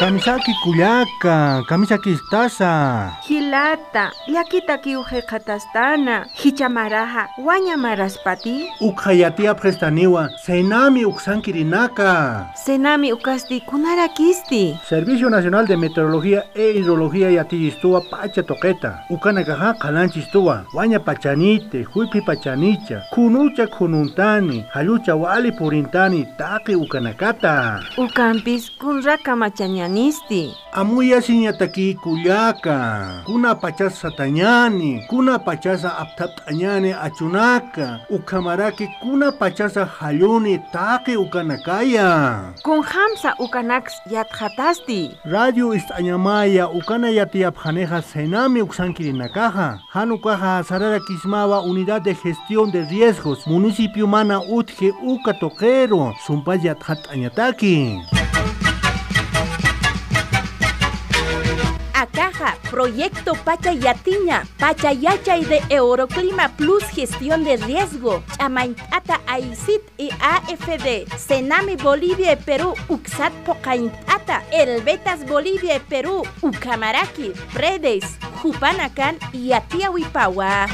Kamisaki kuyaka, kamisaki istasa. Hilata, llakita kiuje katastana, hichamaraja, wañamaraspati. Ukhayatia prestaniwa, senami uksankirinaka. Senami ukasti kunarakisti. Servicio Nacional de Meteorología e Hidrología yatigistua pacha toqueta. Ukanakaja kalanchistua, waña pachanite, huipi pachanicha, kunucha kununtani, halucha wali purintani, taki ukanakata. Ukampis kunraka machañanisti. Amuya siñataki kuyaka, kuna pachasa satañani, kuna pachasa aptaptañani achunaka, ukamaraki kuna pachasa haluni taki ukanakaya. Kun hamsa ukanax yatjatasti. Radio Istañamaya, Ukana Yatiapjaneja, Senami Uxanquirinakaja, Hanukaja, Sarara Kismawa, Unidad de Gestión de Riesgos, Municipio Mana Utje, Uka Toquero, Zumpaya Añataki. Proyecto Pachayatiña, Pachayachay de Euroclima Plus Gestión de Riesgo, Chamaintata AICIT y AFD, Senami Bolivia y Perú, Uxat Pocaintata, El Betas Bolivia y Perú, Ucamaraki, Predes, Jupanacan y Atiahuipawa.